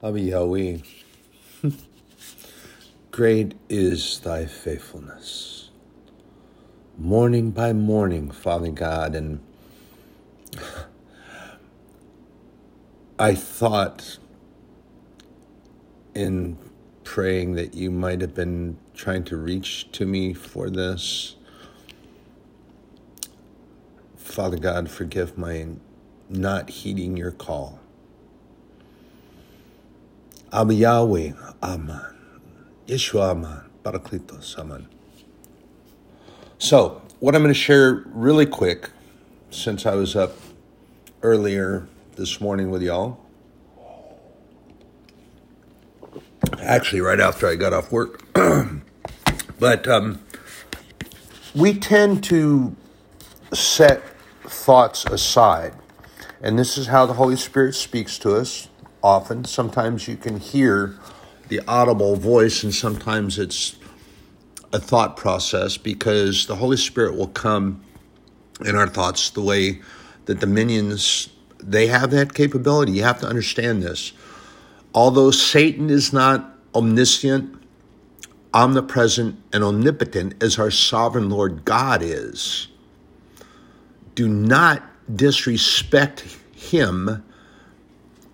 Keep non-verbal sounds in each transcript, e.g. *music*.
Abba Yahweh, *laughs* great is thy faithfulness. Morning by morning, Father God, and *sighs* I thought in praying that you might have been trying to reach to me for this. Father God, forgive my not heeding your call. Abba Yahweh, Amen. Yeshua, Amen. Parakletos, Amen. So, what I'm going to share really quick, since I was up earlier this morning with y'all, actually, right after I got off work, *clears throat* but um, we tend to set thoughts aside. And this is how the Holy Spirit speaks to us often. Sometimes you can hear the audible voice, and sometimes it's a thought process because the Holy Spirit will come in our thoughts the way that the minions they have that capability. You have to understand this. Although Satan is not omniscient, omnipresent, and omnipotent as our sovereign Lord God is, do not disrespect him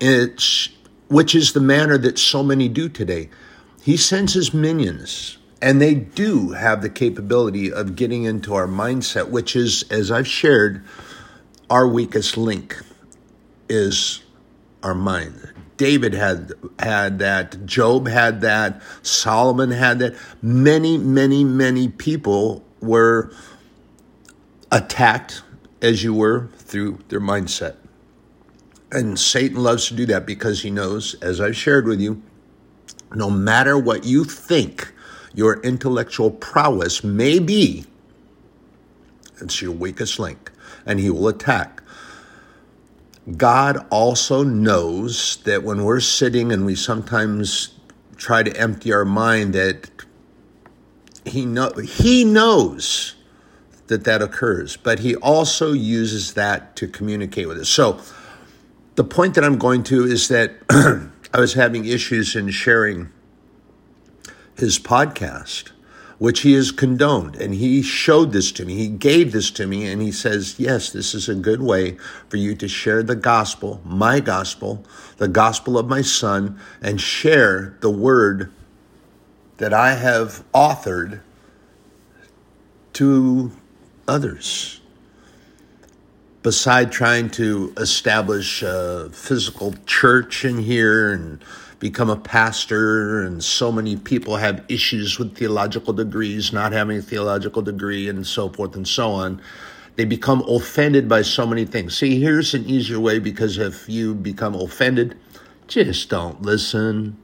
it's which is the manner that so many do today. He sends his minions, and they do have the capability of getting into our mindset, which is, as I've shared, our weakest link is our mind. David had had that, Job had that, Solomon had that. Many, many, many people were attacked as you were through their mindset. And Satan loves to do that because he knows, as I've shared with you, no matter what you think your intellectual prowess may be, it's your weakest link, and he will attack. God also knows that when we're sitting and we sometimes try to empty our mind, that he know he knows that that occurs, but he also uses that to communicate with us. So the point that I'm going to is that *clears throat* I was having issues in sharing his podcast, which he has condoned. And he showed this to me. He gave this to me. And he says, Yes, this is a good way for you to share the gospel, my gospel, the gospel of my son, and share the word that I have authored to others beside trying to establish a physical church in here and become a pastor, and so many people have issues with theological degrees, not having a theological degree, and so forth and so on. They become offended by so many things. See, here's an easier way because if you become offended, just don't listen.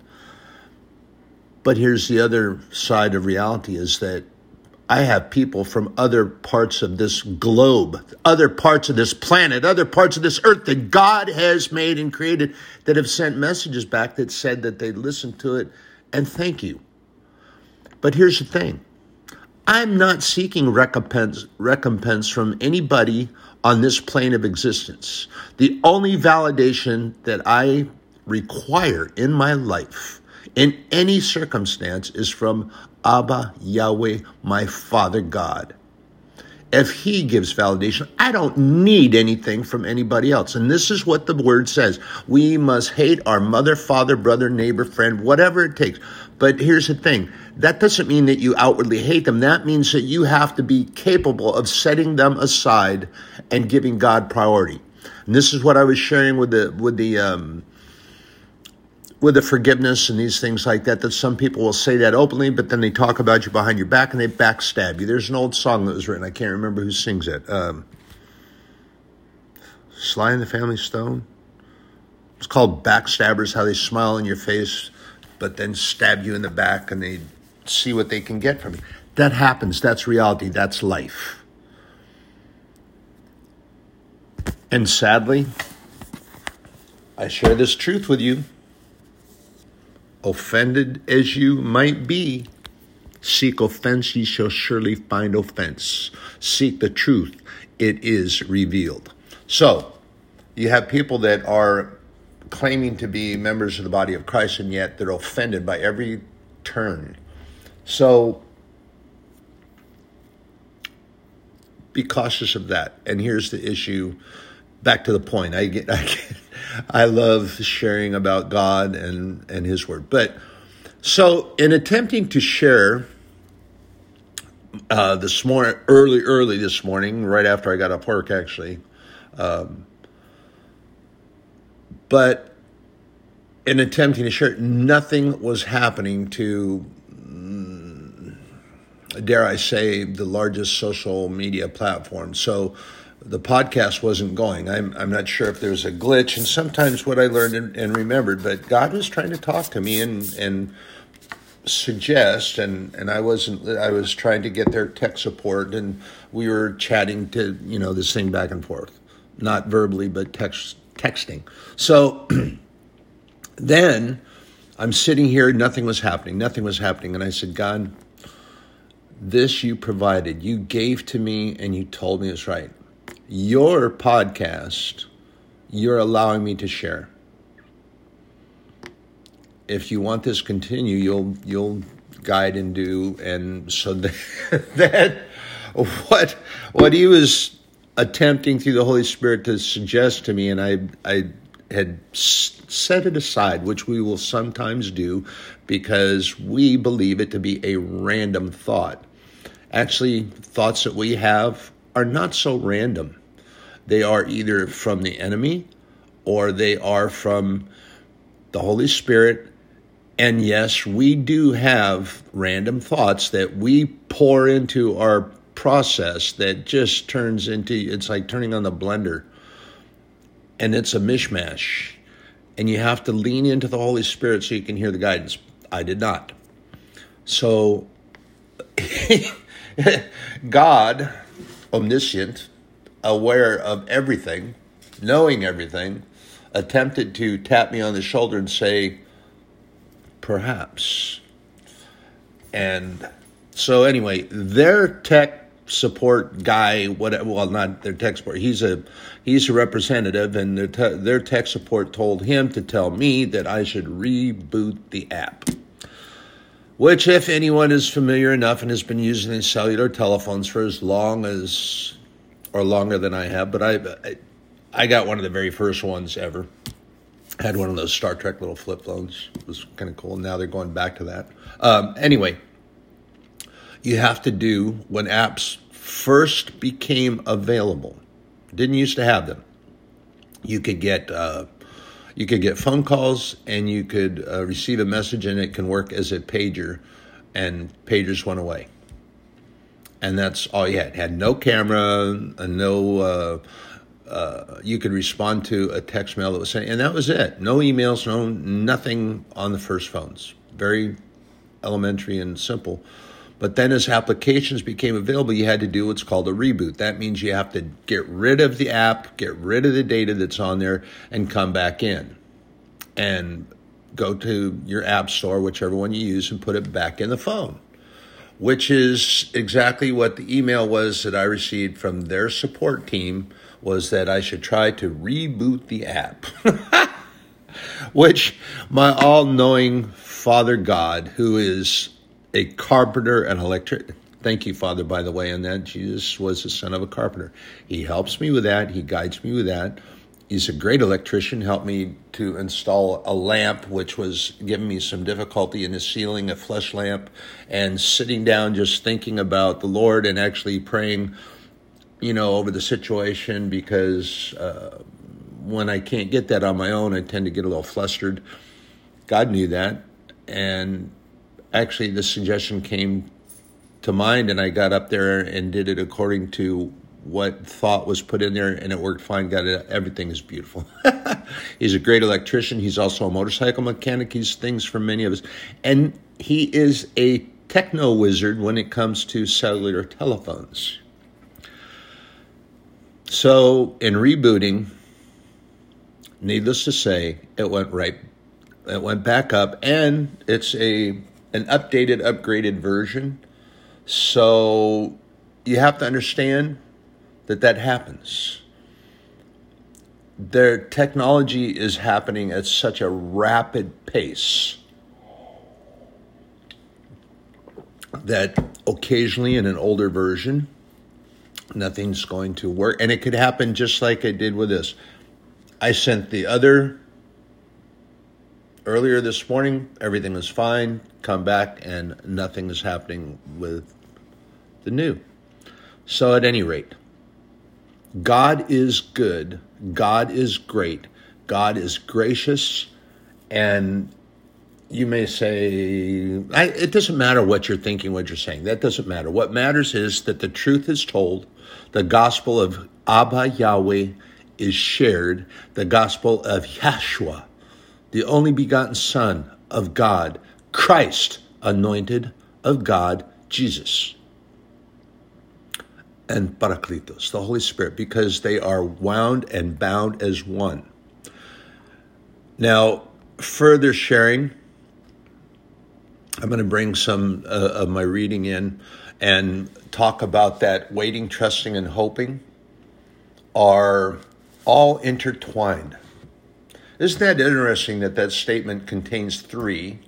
But here's the other side of reality is that I have people from other parts of this globe, other parts of this planet, other parts of this earth that God has made and created that have sent messages back that said that they listened to it and thank you. But here's the thing I'm not seeking recompense, recompense from anybody on this plane of existence. The only validation that I require in my life in any circumstance is from Abba Yahweh, my Father God. If He gives validation, I don't need anything from anybody else. And this is what the word says we must hate our mother, father, brother, neighbor, friend, whatever it takes. But here's the thing that doesn't mean that you outwardly hate them. That means that you have to be capable of setting them aside and giving God priority. And this is what I was sharing with the with the um, with the forgiveness and these things like that, that some people will say that openly, but then they talk about you behind your back and they backstab you. There's an old song that was written. I can't remember who sings it. Um, Sly and the Family Stone. It's called Backstabbers, how they smile in your face, but then stab you in the back and they see what they can get from you. That happens. That's reality. That's life. And sadly, I share this truth with you offended as you might be, seek offense, ye shall surely find offense. Seek the truth, it is revealed. So, you have people that are claiming to be members of the body of Christ, and yet they're offended by every turn. So be cautious of that. And here's the issue. Back to the point. I get, I get, I love sharing about God and and His Word. But so in attempting to share uh, this morning, early, early this morning, right after I got up work, actually. Um, but in attempting to share, nothing was happening to, mm, dare I say, the largest social media platform. So the podcast wasn't going. I'm, I'm not sure if there was a glitch. And sometimes what I learned and, and remembered, but God was trying to talk to me and, and suggest and and I wasn't I was trying to get their tech support and we were chatting to you know this thing back and forth not verbally but text texting so *clears throat* then I'm sitting here nothing was happening nothing was happening and I said God this you provided you gave to me and you told me it's right your podcast you're allowing me to share if you want this continue, you'll you'll guide and do, and so *laughs* that, that what what he was attempting through the Holy Spirit to suggest to me, and I I had set it aside, which we will sometimes do, because we believe it to be a random thought. Actually, thoughts that we have are not so random. They are either from the enemy or they are from the Holy Spirit and yes, we do have random thoughts that we pour into our process that just turns into it's like turning on the blender and it's a mishmash. And you have to lean into the Holy Spirit so you can hear the guidance. I did not. So, *laughs* God, omniscient, aware of everything, knowing everything, attempted to tap me on the shoulder and say, perhaps. And so anyway, their tech support guy, what well not their tech support, he's a he's a representative, and their te- their tech support told him to tell me that I should reboot the app. Which, if anyone is familiar enough and has been using these cellular telephones for as long as or longer than I have, but I, I I got one of the very first ones ever had one of those Star Trek little flip phones. It was kind of cool. Now they're going back to that. Um, anyway, you have to do when apps first became available. Didn't used to have them. You could get uh, you could get phone calls and you could uh, receive a message and it can work as a pager, and pagers went away. And that's all you had. Had no camera, no. Uh, uh, you could respond to a text mail that was sent, and that was it. No emails, no nothing on the first phones. Very elementary and simple. But then, as applications became available, you had to do what's called a reboot. That means you have to get rid of the app, get rid of the data that's on there, and come back in. And go to your app store, whichever one you use, and put it back in the phone, which is exactly what the email was that I received from their support team was that I should try to reboot the app. *laughs* Which my all knowing Father God, who is a carpenter and electric, thank you, Father, by the way, and that Jesus was the son of a carpenter. He helps me with that, he guides me with that. He's a great electrician, helped me to install a lamp, which was giving me some difficulty in the ceiling, a flesh lamp, and sitting down just thinking about the Lord and actually praying you know, over the situation because uh, when I can't get that on my own, I tend to get a little flustered. God knew that. And actually, the suggestion came to mind, and I got up there and did it according to what thought was put in there, and it worked fine. Got it. Everything is beautiful. *laughs* he's a great electrician. He's also a motorcycle mechanic. He's things for many of us, and he is a techno wizard when it comes to cellular telephones. So in rebooting, needless to say, it went right, it went back up, and it's a an updated, upgraded version. So you have to understand that that happens. their technology is happening at such a rapid pace that occasionally in an older version, nothing's going to work. And it could happen just like it did with this. I sent the other earlier this morning, everything was fine. Come back, and nothing is happening with the new. So, at any rate, God is good, God is great, God is gracious, and you may say, I, it doesn't matter what you're thinking, what you're saying. That doesn't matter. What matters is that the truth is told, the gospel of Abba Yahweh is shared, the gospel of Yahshua, the only begotten Son of God, Christ, anointed of God, Jesus, and Parakletos, the Holy Spirit, because they are wound and bound as one. Now, further sharing, I'm going to bring some uh, of my reading in and talk about that waiting, trusting, and hoping are all intertwined. Isn't that interesting that that statement contains three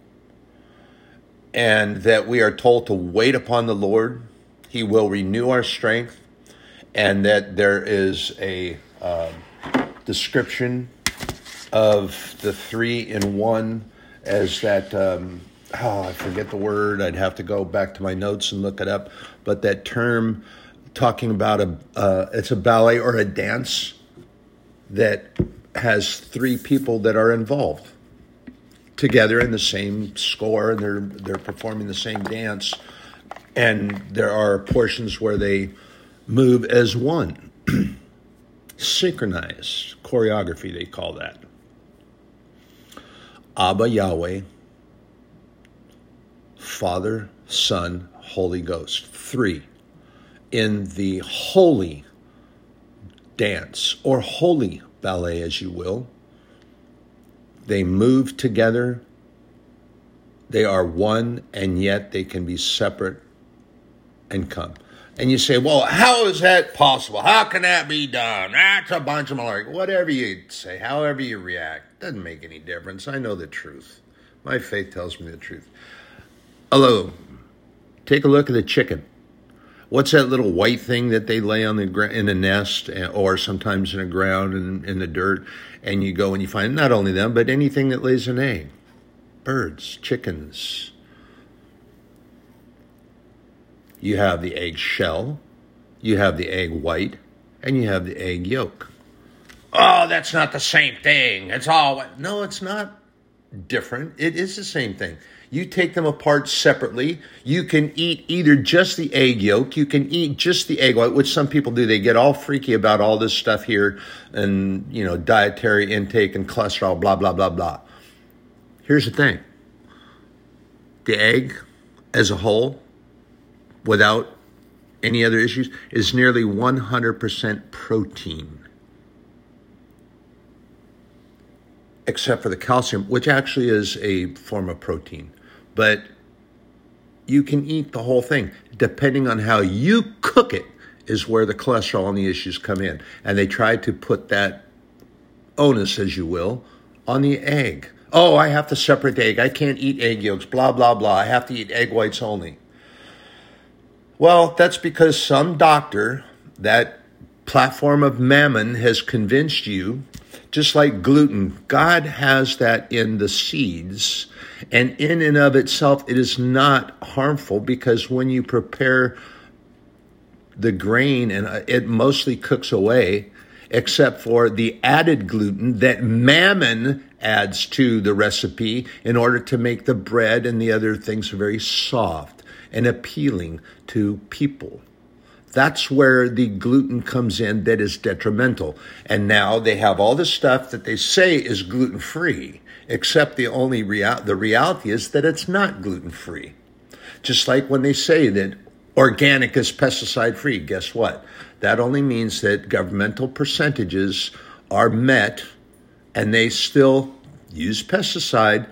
and that we are told to wait upon the Lord? He will renew our strength, and that there is a uh, description of the three in one as that. Um, oh, I forget the word. I'd have to go back to my notes and look it up. But that term talking about a uh, it's a ballet or a dance that has three people that are involved together in the same score and they're they're performing the same dance and there are portions where they move as one *clears throat* synchronized choreography they call that abba yahweh Father, Son, Holy Ghost. Three, in the holy dance or holy ballet, as you will, they move together. They are one, and yet they can be separate and come. And you say, well, how is that possible? How can that be done? That's a bunch of malarkey. Whatever you say, however you react, doesn't make any difference. I know the truth. My faith tells me the truth. Hello. Take a look at the chicken. What's that little white thing that they lay on the in the nest, eh, or sometimes in the ground and in the dirt? And you go and you find not only them, but anything that lays an egg, birds, chickens. You have the egg shell, you have the egg white, and you have the egg yolk. Oh, that's not the same thing. It's all no, it's not different. It is the same thing. You take them apart separately. You can eat either just the egg yolk, you can eat just the egg white, which some people do. They get all freaky about all this stuff here and, you know, dietary intake and cholesterol, blah, blah, blah, blah. Here's the thing the egg as a whole, without any other issues, is nearly 100% protein. Except for the calcium, which actually is a form of protein but you can eat the whole thing. Depending on how you cook it, is where the cholesterol and the issues come in. And they try to put that onus, as you will, on the egg. Oh, I have to separate the egg. I can't eat egg yolks, blah, blah, blah. I have to eat egg whites only. Well, that's because some doctor, that platform of mammon, has convinced you, just like gluten, God has that in the seeds and in and of itself, it is not harmful because when you prepare the grain and uh, it mostly cooks away, except for the added gluten that mammon adds to the recipe in order to make the bread and the other things very soft and appealing to people. That's where the gluten comes in that is detrimental. And now they have all the stuff that they say is gluten free except the only real the reality is that it's not gluten free. Just like when they say that organic is pesticide free, guess what? That only means that governmental percentages are met and they still use pesticide,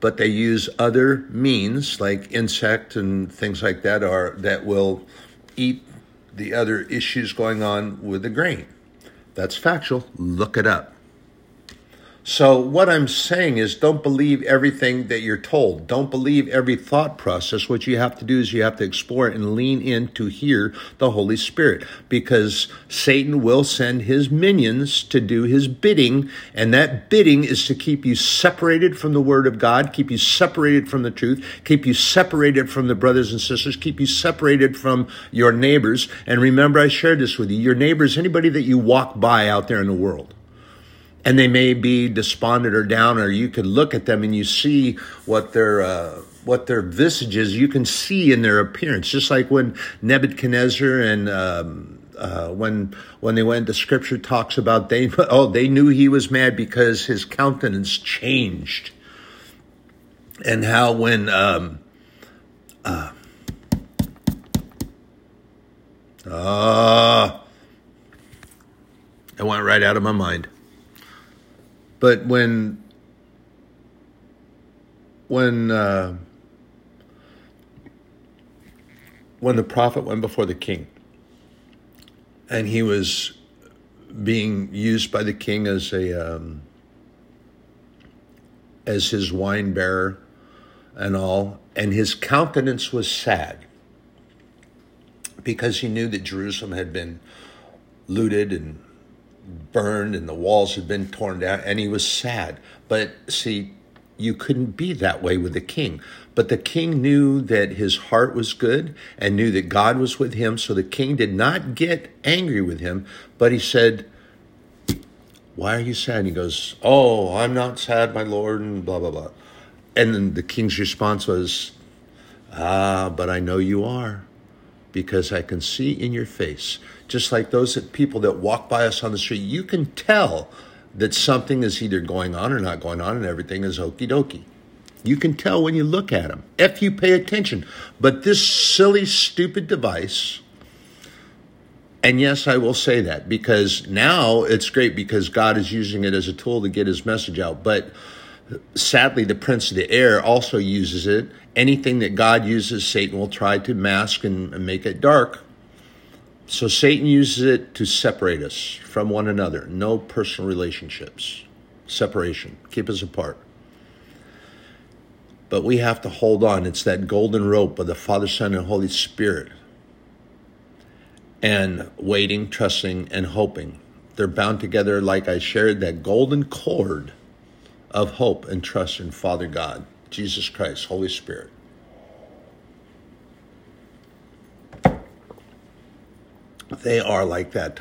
but they use other means like insect and things like that are that will eat the other issues going on with the grain. That's factual. Look it up. So, what I'm saying is, don't believe everything that you're told. Don't believe every thought process. What you have to do is you have to explore and lean in to hear the Holy Spirit because Satan will send his minions to do his bidding. And that bidding is to keep you separated from the Word of God, keep you separated from the truth, keep you separated from the brothers and sisters, keep you separated from your neighbors. And remember, I shared this with you your neighbors, anybody that you walk by out there in the world and they may be despondent or down, or you could look at them and you see what their uh, what their visage is. You can see in their appearance, just like when Nebuchadnezzar and um, uh, when when they went, the scripture talks about they *laughs* oh they knew he was mad because his countenance changed, and how when um, uh, uh, it went right out of my mind. But when when uh, when the prophet went before the king, and he was being used by the king as a um, as his wine bearer and all, and his countenance was sad because he knew that Jerusalem had been looted and burned and the walls had been torn down, and he was sad. But see, you couldn't be that way with the king. But the king knew that his heart was good and knew that God was with him. So the king did not get angry with him, but he said, Why are you sad? And he goes, Oh, I'm not sad, my lord, and blah, blah, blah. And then the king's response was, Ah, but I know you are because I can see in your face just like those people that walk by us on the street, you can tell that something is either going on or not going on, and everything is okie dokie. You can tell when you look at them, if you pay attention. But this silly, stupid device, and yes, I will say that because now it's great because God is using it as a tool to get his message out. But sadly, the prince of the air also uses it. Anything that God uses, Satan will try to mask and make it dark so Satan uses it to separate us from one another. No personal relationships. Separation. Keep us apart. But we have to hold on. It's that golden rope of the Father, Son, and Holy Spirit. And waiting, trusting, and hoping. They're bound together, like I shared, that golden cord of hope and trust in Father God, Jesus Christ, Holy Spirit. They are like that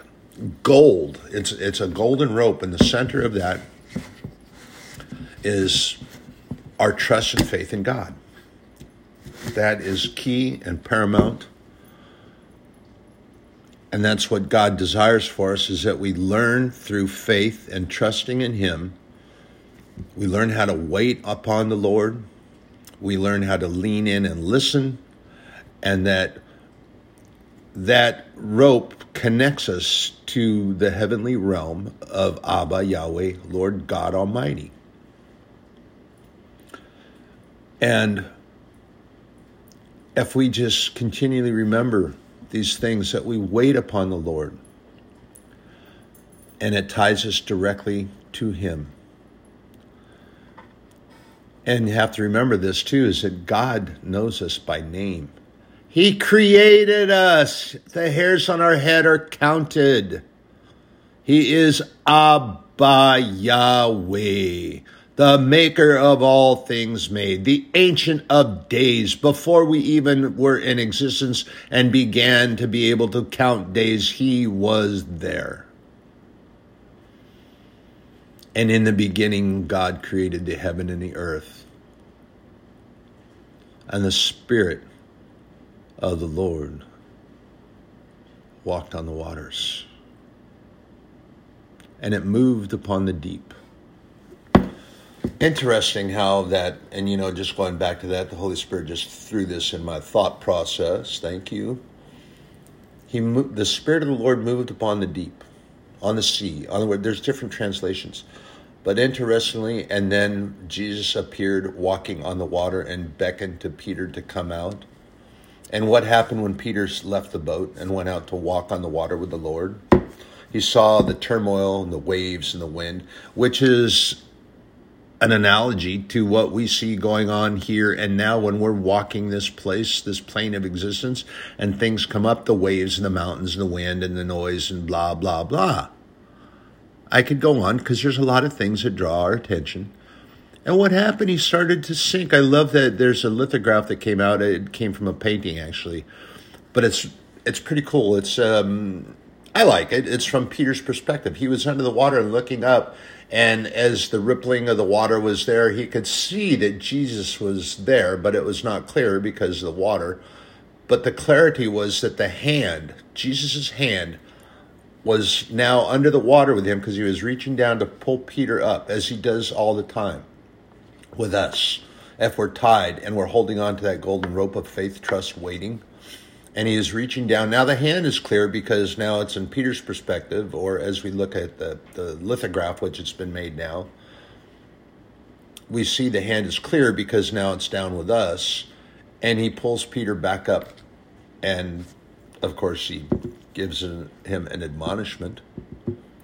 gold. It's it's a golden rope, and the center of that is our trust and faith in God. That is key and paramount. And that's what God desires for us is that we learn through faith and trusting in him. We learn how to wait upon the Lord. We learn how to lean in and listen and that that rope connects us to the heavenly realm of Abba, Yahweh, Lord God Almighty. And if we just continually remember these things, that we wait upon the Lord, and it ties us directly to Him. And you have to remember this too is that God knows us by name. He created us. The hairs on our head are counted. He is Abba Yahweh, the maker of all things made, the ancient of days, before we even were in existence and began to be able to count days, he was there. And in the beginning, God created the heaven and the earth. And the Spirit of the Lord walked on the waters, and it moved upon the deep. Interesting how that, and you know, just going back to that, the Holy Spirit just threw this in my thought process. Thank you. He the Spirit of the Lord moved upon the deep, on the sea. On the there's different translations. But interestingly, and then Jesus appeared walking on the water and beckoned to Peter to come out. And what happened when Peter left the boat and went out to walk on the water with the Lord? He saw the turmoil and the waves and the wind, which is an analogy to what we see going on here and now when we're walking this place, this plane of existence, and things come up the waves and the mountains and the wind and the noise and blah, blah, blah. I could go on because there's a lot of things that draw our attention. And what happened? He started to sink. I love that there's a lithograph that came out. It came from a painting, actually, but it's it's pretty cool. It's um, I like it. It's from Peter's perspective. He was under the water and looking up, and as the rippling of the water was there, he could see that Jesus was there, but it was not clear because of the water. But the clarity was that the hand, Jesus' hand, was now under the water with him because he was reaching down to pull Peter up, as he does all the time with us. If we're tied and we're holding on to that golden rope of faith, trust, waiting, and he is reaching down. Now the hand is clear because now it's in Peter's perspective, or as we look at the, the lithograph, which it's been made now, we see the hand is clear because now it's down with us, and he pulls Peter back up, and of course he gives him an admonishment.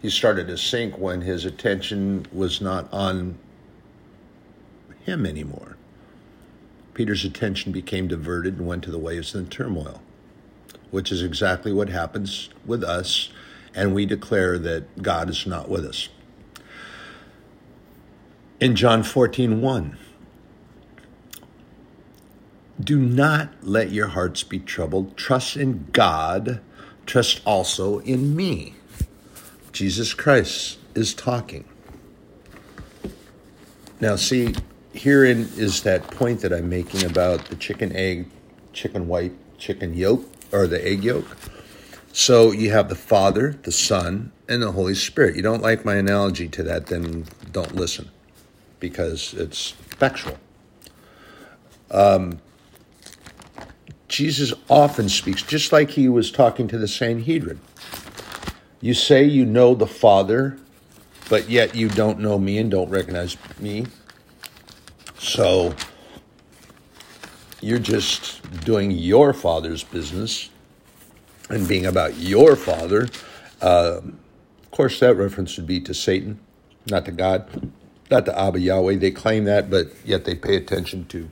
He started to sink when his attention was not on him anymore. Peter's attention became diverted and went to the waves and the turmoil which is exactly what happens with us, and we declare that God is not with us. In John 14, 1, do not let your hearts be troubled. Trust in God, trust also in me. Jesus Christ is talking. Now, see, herein is that point that I'm making about the chicken egg, chicken white, chicken yolk or the egg yolk. So you have the Father, the Son, and the Holy Spirit. You don't like my analogy to that, then don't listen because it's factual. Um, Jesus often speaks, just like he was talking to the Sanhedrin. You say you know the Father, but yet you don't know me and don't recognize me. So you're just doing your father's business and being about your father. Uh, of course, that reference would be to Satan, not to God, not to Abba Yahweh. They claim that, but yet they pay attention to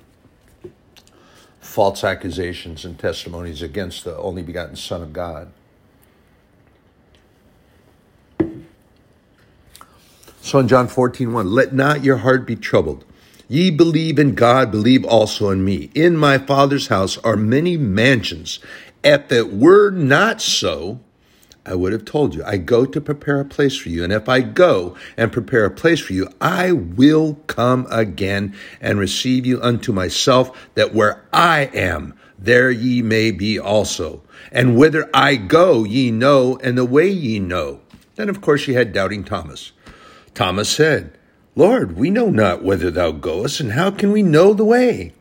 false accusations and testimonies against the only begotten Son of God. So in John 14, 1, let not your heart be troubled. Ye believe in God, believe also in me. In my Father's house are many mansions. If it were not so, I would have told you, I go to prepare a place for you. And if I go and prepare a place for you, I will come again and receive you unto myself, that where I am, there ye may be also. And whither I go, ye know, and the way ye know. Then, of course, you had doubting Thomas. Thomas said, Lord, we know not whither thou goest, and how can we know the way?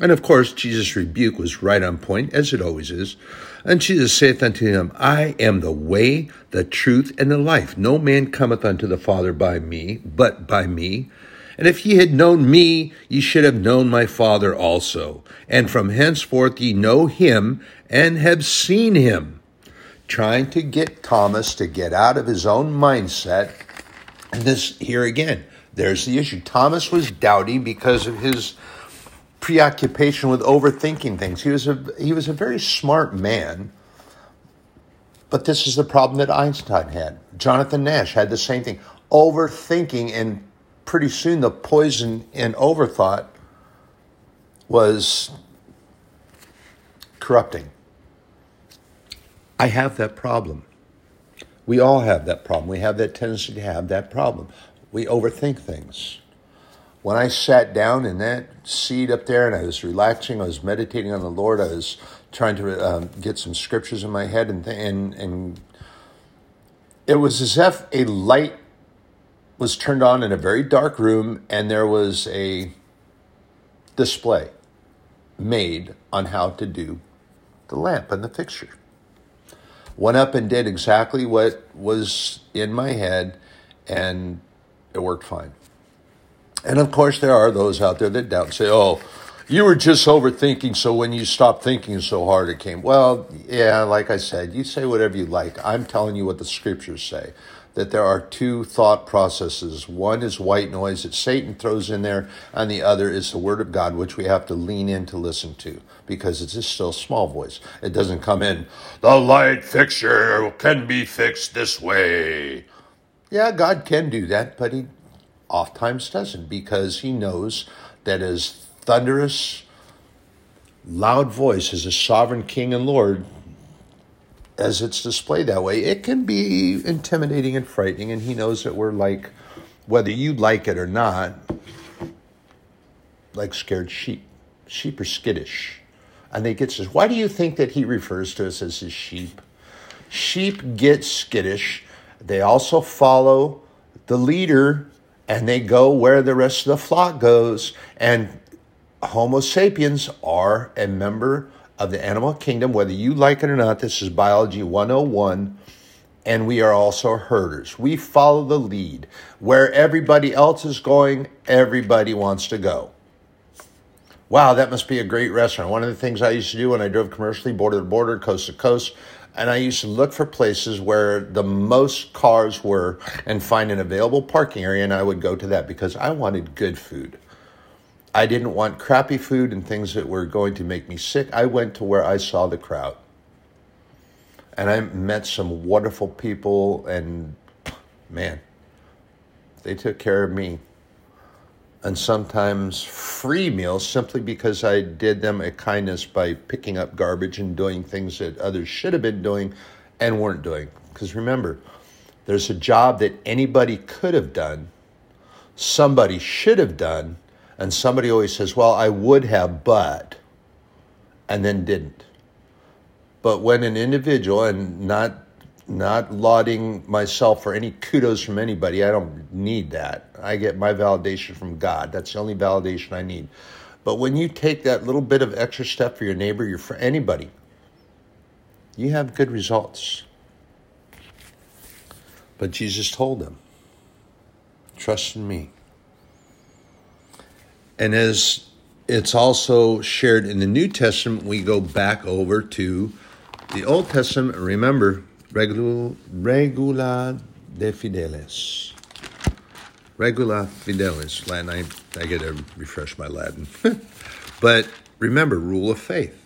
And of course, Jesus' rebuke was right on point, as it always is. And Jesus saith unto him, I am the way, the truth, and the life. No man cometh unto the Father by me, but by me. And if ye had known me, ye should have known my Father also. And from henceforth ye know him, and have seen him. Trying to get Thomas to get out of his own mindset. And this, here again, there's the issue. Thomas was doubting because of his preoccupation with overthinking things. He was a he was a very smart man. But this is the problem that Einstein had. Jonathan Nash had the same thing. Overthinking and pretty soon the poison in overthought was corrupting. I have that problem. We all have that problem. We have that tendency to have that problem we overthink things. When I sat down in that seat up there and I was relaxing, I was meditating on the Lord, I was trying to um, get some scriptures in my head, and, and, and it was as if a light was turned on in a very dark room and there was a display made on how to do the lamp and the fixture. Went up and did exactly what was in my head and it worked fine. And of course, there are those out there that doubt and say, oh, you were just overthinking, so when you stopped thinking so hard, it came. Well, yeah, like I said, you say whatever you like. I'm telling you what the scriptures say. that there are two thought processes. One is white noise that Satan throws in there, and the other is the Word of God, which we have to lean in to listen to because it's just still small voice. It doesn't come in, the light fixture can be fixed this way. Yeah, God can do that, but He oftentimes doesn't because He knows that His thunderous, loud voice as a sovereign King and Lord, as it's displayed that way, it can be intimidating and frightening. And he knows that we're like, whether you like it or not, like scared sheep. Sheep are skittish. And they get says, why do you think that he refers to us as his sheep? Sheep get skittish. They also follow the leader and they go where the rest of the flock goes. And Homo sapiens are a member of the animal kingdom, whether you like it or not. This is Biology 101. And we are also herders. We follow the lead. Where everybody else is going, everybody wants to go. Wow, that must be a great restaurant. One of the things I used to do when I drove commercially, border to border, coast to coast, and I used to look for places where the most cars were and find an available parking area, and I would go to that because I wanted good food. I didn't want crappy food and things that were going to make me sick. I went to where I saw the crowd. And I met some wonderful people, and man, they took care of me. And sometimes free meals simply because I did them a kindness by picking up garbage and doing things that others should have been doing and weren't doing. Because remember, there's a job that anybody could have done, somebody should have done, and somebody always says, Well, I would have, but, and then didn't. But when an individual, and not not lauding myself for any kudos from anybody. I don't need that. I get my validation from God. That's the only validation I need. But when you take that little bit of extra step for your neighbor, your for anybody, you have good results. But Jesus told them, "Trust in me." And as it's also shared in the New Testament, we go back over to the Old Testament. Remember, regula, regula de fidelis. Regula fidelis. Latin, I, I get to refresh my Latin. *laughs* but remember, rule of faith.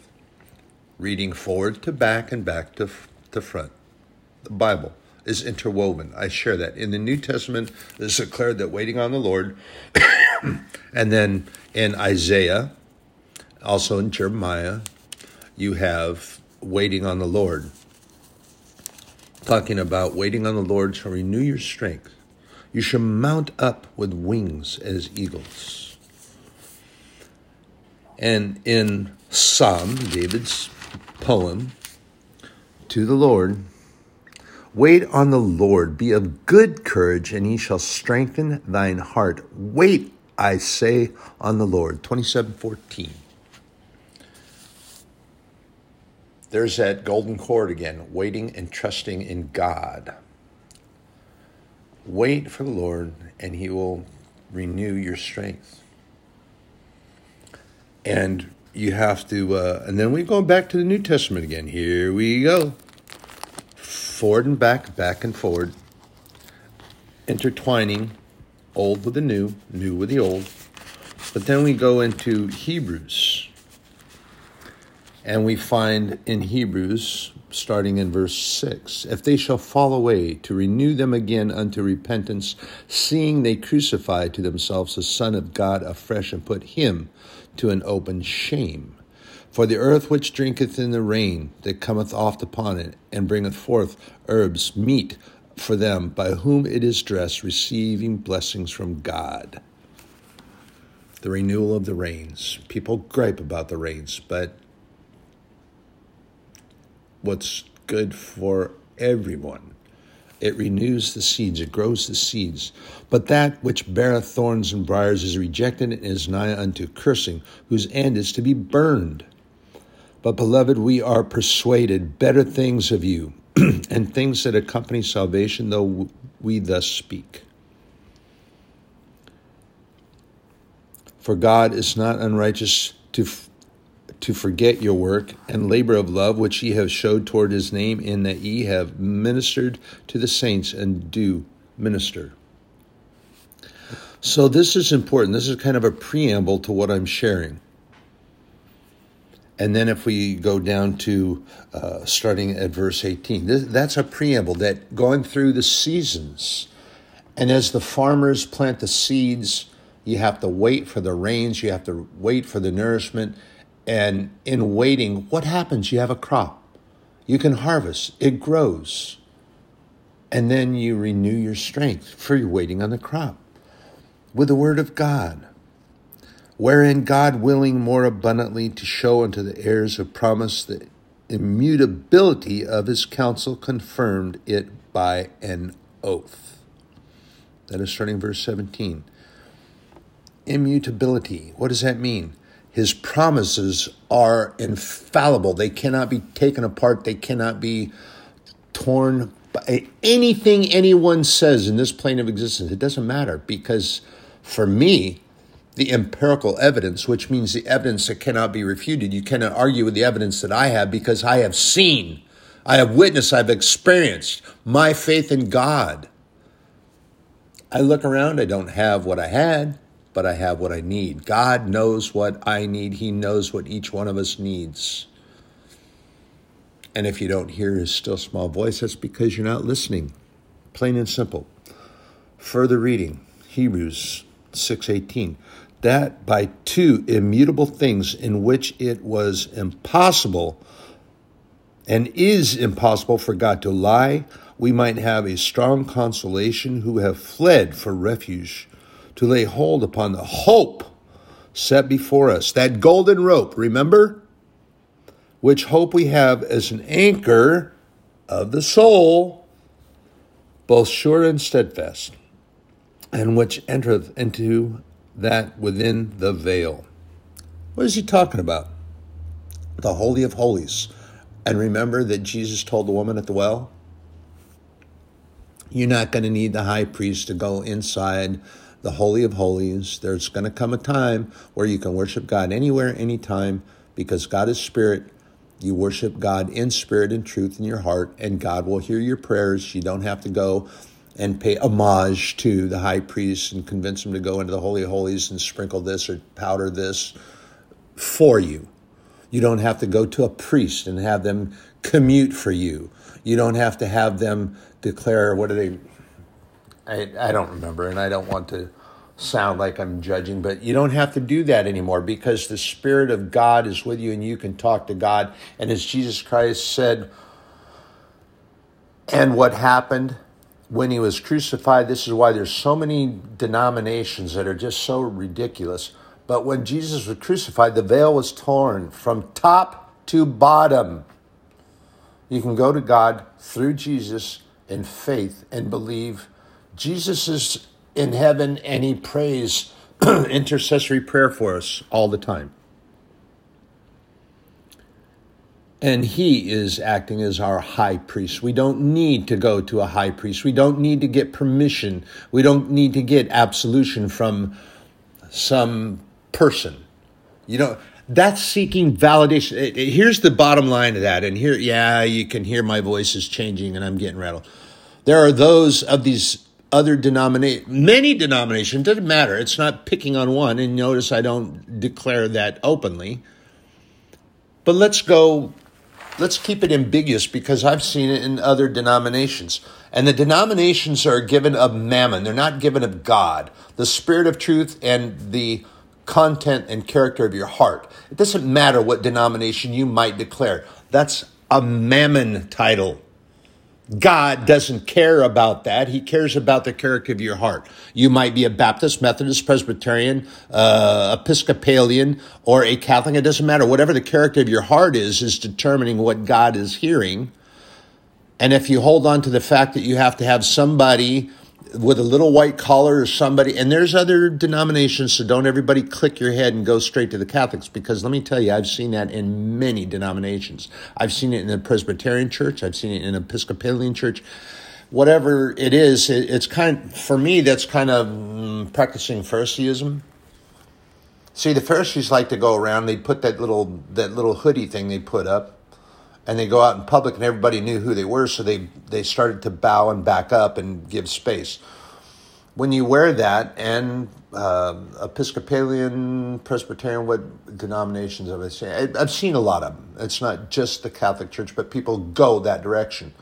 Reading forward to back and back to, to front. The Bible is interwoven. I share that. In the New Testament, it is declared that waiting on the Lord *coughs* and then in Isaiah, also in Jeremiah, you have waiting on the Lord. Talking about waiting on the Lord shall renew your strength. You shall mount up with wings as eagles. And in Psalm, David's poem to the Lord, Wait on the Lord, be of good courage, and he shall strengthen thine heart. Wait I say on the Lord. 2714. There's that golden cord again, waiting and trusting in God. Wait for the Lord, and He will renew your strength. And you have to, uh, and then we go back to the New Testament again. Here we go. Forward and back, back and forward, intertwining old with the new, new with the old. But then we go into Hebrews. And we find in Hebrews, starting in verse 6, if they shall fall away, to renew them again unto repentance, seeing they crucify to themselves the Son of God afresh and put him to an open shame. For the earth which drinketh in the rain that cometh oft upon it, and bringeth forth herbs, meat for them by whom it is dressed, receiving blessings from God. The renewal of the rains. People gripe about the rains, but what's good for everyone. It renews the seeds, it grows the seeds. But that which beareth thorns and briers is rejected and is nigh unto cursing, whose end is to be burned. But, beloved, we are persuaded better things of you *clears throat* and things that accompany salvation, though we thus speak. For God is not unrighteous to, to forget your work and labor of love which ye have showed toward his name, in that ye have ministered to the saints and do minister. So, this is important. This is kind of a preamble to what I'm sharing. And then, if we go down to uh, starting at verse 18, this, that's a preamble that going through the seasons. And as the farmers plant the seeds, you have to wait for the rains, you have to wait for the nourishment. And in waiting, what happens? You have a crop. You can harvest, it grows. And then you renew your strength for your waiting on the crop with the word of God, wherein God willing more abundantly to show unto the heirs of promise the immutability of his counsel confirmed it by an oath. That is starting verse 17. Immutability. What does that mean? His promises are infallible. They cannot be taken apart. They cannot be torn by anything anyone says in this plane of existence. It doesn't matter because for me, the empirical evidence, which means the evidence that cannot be refuted, you cannot argue with the evidence that I have because I have seen, I have witnessed, I've experienced my faith in God. I look around, I don't have what I had, but I have what I need. God knows what I need, He knows what each one of us needs. And if you don't hear His still small voice, that's because you're not listening. Plain and simple. Further reading Hebrews 6:18 that by two immutable things in which it was impossible and is impossible for God to lie we might have a strong consolation who have fled for refuge to lay hold upon the hope set before us that golden rope remember which hope we have as an anchor of the soul both sure and steadfast and which entereth into that within the veil. What is he talking about? The Holy of Holies. And remember that Jesus told the woman at the well, You're not going to need the high priest to go inside the Holy of Holies. There's going to come a time where you can worship God anywhere, anytime, because God is spirit. You worship God in spirit and truth in your heart, and God will hear your prayers. You don't have to go and pay homage to the high priest and convince him to go into the Holy of Holies and sprinkle this or powder this for you. You don't have to go to a priest and have them commute for you. You don't have to have them declare, what do they, I, I don't remember, and I don't want to sound like I'm judging, but you don't have to do that anymore because the Spirit of God is with you and you can talk to God. And as Jesus Christ said, and what happened? when he was crucified, this is why there's so many denominations that are just so ridiculous. But when Jesus was crucified, the veil was torn from top to bottom. You can go to God through Jesus in faith and believe Jesus is in heaven and he prays *clears throat* intercessory prayer for us all the time. And he is acting as our high priest. We don't need to go to a high priest. We don't need to get permission. We don't need to get absolution from some person. You know, that's seeking validation. Here's the bottom line of that. And here, yeah, you can hear my voice is changing and I'm getting rattled. There are those of these other denominations, many denominations, doesn't matter. It's not picking on one. And notice I don't declare that openly. But let's go let's keep it ambiguous because I've seen it in other denominations. And the denominations are given of mammon, they're not given of God, the spirit of truth and the content and character of your heart. It doesn't matter what denomination you might declare, that's a mammon title. God doesn't care about that. He cares about the character of your heart. You might be a Baptist, Methodist, Presbyterian, uh, Episcopalian, or a Catholic. It doesn't matter. Whatever the character of your heart is, is determining what God is hearing. And if you hold on to the fact that you have to have somebody with a little white collar or somebody, and there's other denominations, so don't everybody click your head and go straight to the Catholics because let me tell you, I've seen that in many denominations. I've seen it in the Presbyterian church, I've seen it in Episcopalian church. Whatever it is, it, it's kind for me, that's kind of mm, practicing Phariseeism. See, the Pharisees like to go around. They'd put that little that little hoodie thing they put up, and they go out in public, and everybody knew who they were. So they they started to bow and back up and give space. When you wear that, and uh, Episcopalian, Presbyterian, what denominations have I seen? I've seen a lot of them. It's not just the Catholic Church, but people go that direction,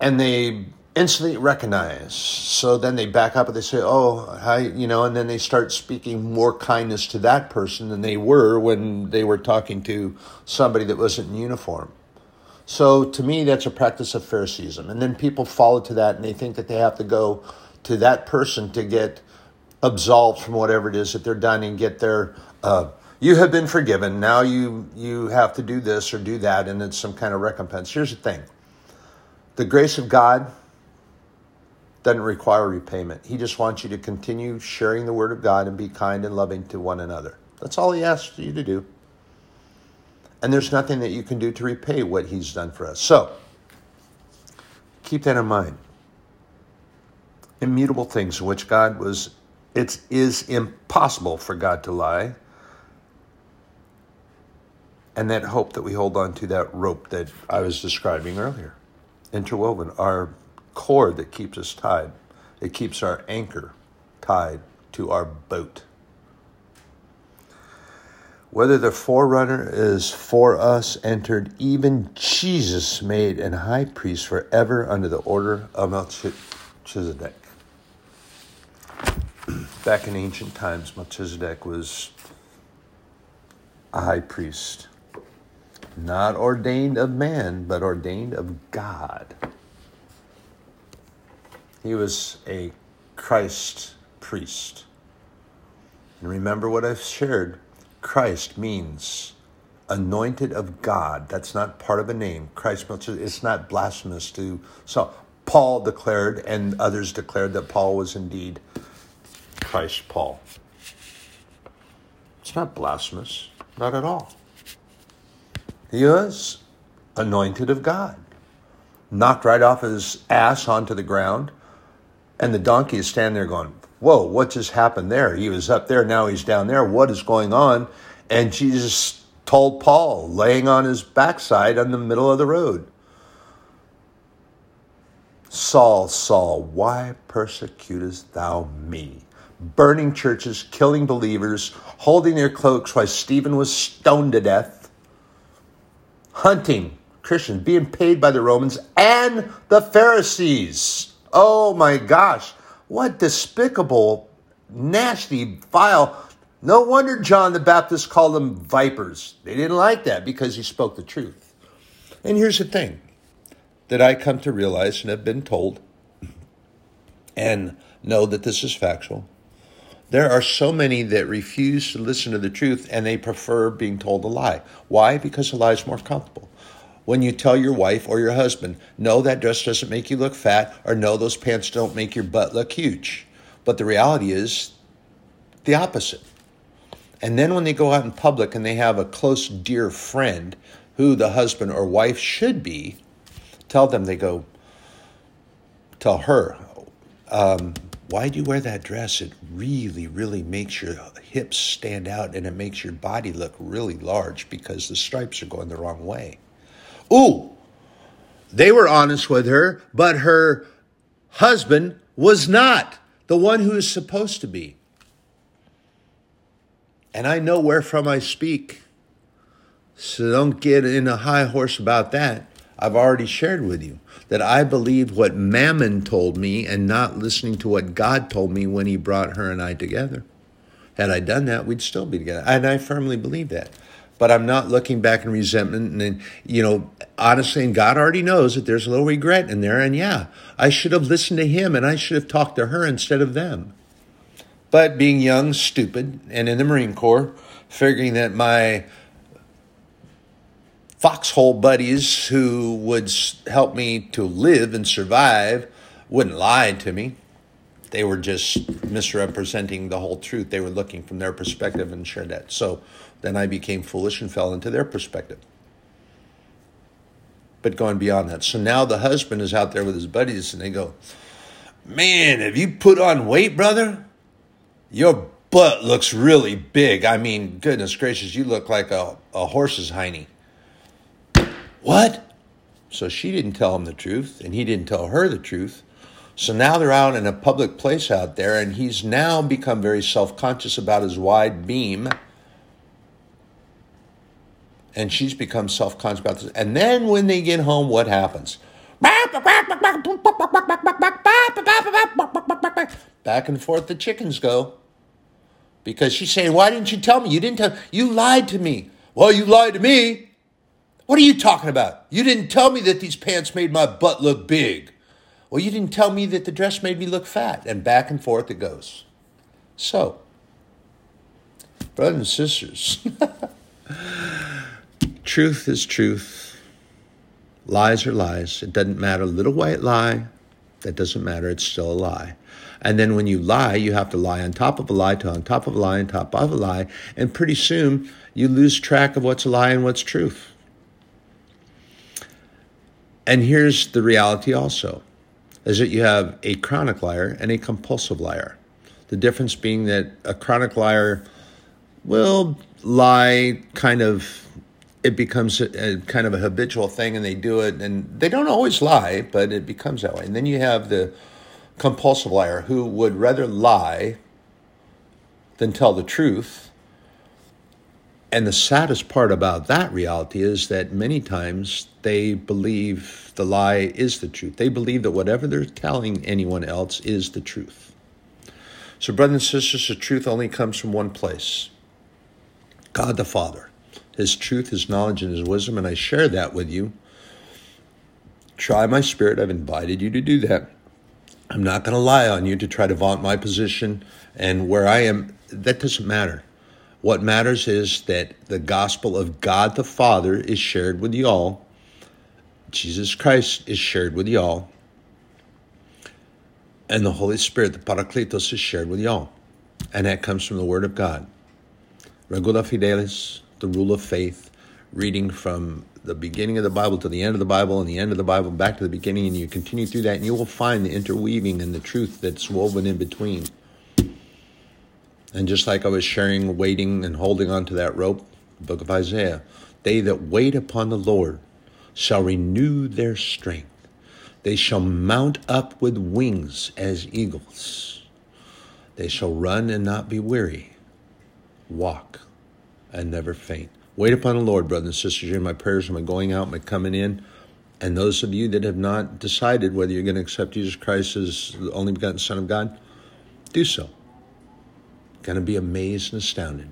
and they instantly recognize. So then they back up and they say, "Oh, hi," you know, and then they start speaking more kindness to that person than they were when they were talking to somebody that wasn't in uniform. So to me, that's a practice of Phariseeism, and then people follow to that, and they think that they have to go to that person to get absolved from whatever it is that they're done and get their. Uh, you have been forgiven. Now you you have to do this or do that, and it's some kind of recompense. Here's the thing: the grace of God doesn't require repayment. He just wants you to continue sharing the word of God and be kind and loving to one another. That's all he asks you to do. And there's nothing that you can do to repay what he's done for us. So, keep that in mind. Immutable things in which God was, it is impossible for God to lie. And that hope that we hold on to, that rope that I was describing earlier, interwoven, our cord that keeps us tied. It keeps our anchor tied to our boat. Whether the forerunner is for us entered, even Jesus made an high priest forever under the order of Melchizedek. *clears throat* Back in ancient times, Melchizedek was a high priest, not ordained of man, but ordained of God. He was a Christ priest. And remember what I've shared Christ means anointed of God. That's not part of a name. Christ, it's not blasphemous to. So Paul declared, and others declared that Paul was indeed Christ Paul. It's not blasphemous, not at all. He was anointed of God, knocked right off his ass onto the ground, and the donkey is standing there going, Whoa, what just happened there? He was up there, now he's down there. What is going on? And Jesus told Paul, laying on his backside in the middle of the road, Saul, Saul, why persecutest thou me? Burning churches, killing believers, holding their cloaks while Stephen was stoned to death, hunting Christians, being paid by the Romans and the Pharisees. Oh my gosh, what despicable, nasty, vile. No wonder John the Baptist called them vipers. They didn't like that because he spoke the truth. And here's the thing that I come to realize and have been told *clears throat* and know that this is factual. There are so many that refuse to listen to the truth and they prefer being told a lie. Why? Because a lie is more comfortable when you tell your wife or your husband, no, that dress doesn't make you look fat, or no, those pants don't make your butt look huge. But the reality is the opposite. And then when they go out in public and they have a close, dear friend who the husband or wife should be, tell them, they go, tell her, um, why do you wear that dress? It really, really makes your hips stand out and it makes your body look really large because the stripes are going the wrong way. Ooh, they were honest with her, but her husband was not the one who is supposed to be. And I know wherefrom I speak. So don't get in a high horse about that. I've already shared with you that I believed what Mammon told me and not listening to what God told me when He brought her and I together. Had I done that, we'd still be together. And I firmly believe that but I'm not looking back in resentment. And, you know, honestly, and God already knows that there's a little regret in there. And yeah, I should have listened to him and I should have talked to her instead of them. But being young, stupid, and in the Marine Corps, figuring that my foxhole buddies who would help me to live and survive wouldn't lie to me. They were just misrepresenting the whole truth. They were looking from their perspective and shared that. So then I became foolish and fell into their perspective. But going beyond that. So now the husband is out there with his buddies and they go, Man, have you put on weight, brother? Your butt looks really big. I mean, goodness gracious, you look like a, a horse's hiney. What? So she didn't tell him the truth, and he didn't tell her the truth. So now they're out in a public place out there, and he's now become very self conscious about his wide beam. And she's become self conscious about this. And then when they get home, what happens? Back and forth the chickens go. Because she's saying, Why didn't you tell me? You didn't tell you lied to me. Well, you lied to me. What are you talking about? You didn't tell me that these pants made my butt look big. Well, you didn't tell me that the dress made me look fat. And back and forth it goes. So, brothers and sisters, *laughs* truth is truth. Lies are lies. It doesn't matter. Little white lie, that doesn't matter. It's still a lie. And then when you lie, you have to lie on top of a lie to on top of a lie on top of a lie. And pretty soon you lose track of what's a lie and what's truth. And here's the reality also is that you have a chronic liar and a compulsive liar. The difference being that a chronic liar will lie kind of it becomes a, a, kind of a habitual thing and they do it and they don't always lie but it becomes that way and then you have the compulsive liar who would rather lie than tell the truth and the saddest part about that reality is that many times they believe the lie is the truth. They believe that whatever they're telling anyone else is the truth. So, brothers and sisters, the truth only comes from one place God the Father. His truth, His knowledge, and His wisdom, and I share that with you. Try my spirit. I've invited you to do that. I'm not going to lie on you to try to vaunt my position and where I am. That doesn't matter. What matters is that the gospel of God the Father is shared with y'all. Jesus Christ is shared with y'all. And the Holy Spirit, the Parakletos, is shared with y'all. And that comes from the Word of God. Regula Fidelis, the rule of faith, reading from the beginning of the Bible to the end of the Bible and the end of the Bible back to the beginning, and you continue through that, and you will find the interweaving and the truth that's woven in between. And just like I was sharing, waiting and holding on to that rope, the book of Isaiah, they that wait upon the Lord shall renew their strength. They shall mount up with wings as eagles. They shall run and not be weary, walk and never faint. Wait upon the Lord, brothers and sisters. Hear my prayers, my going out, my coming in. And those of you that have not decided whether you're going to accept Jesus Christ as the only begotten Son of God, do so going to be amazed and astounded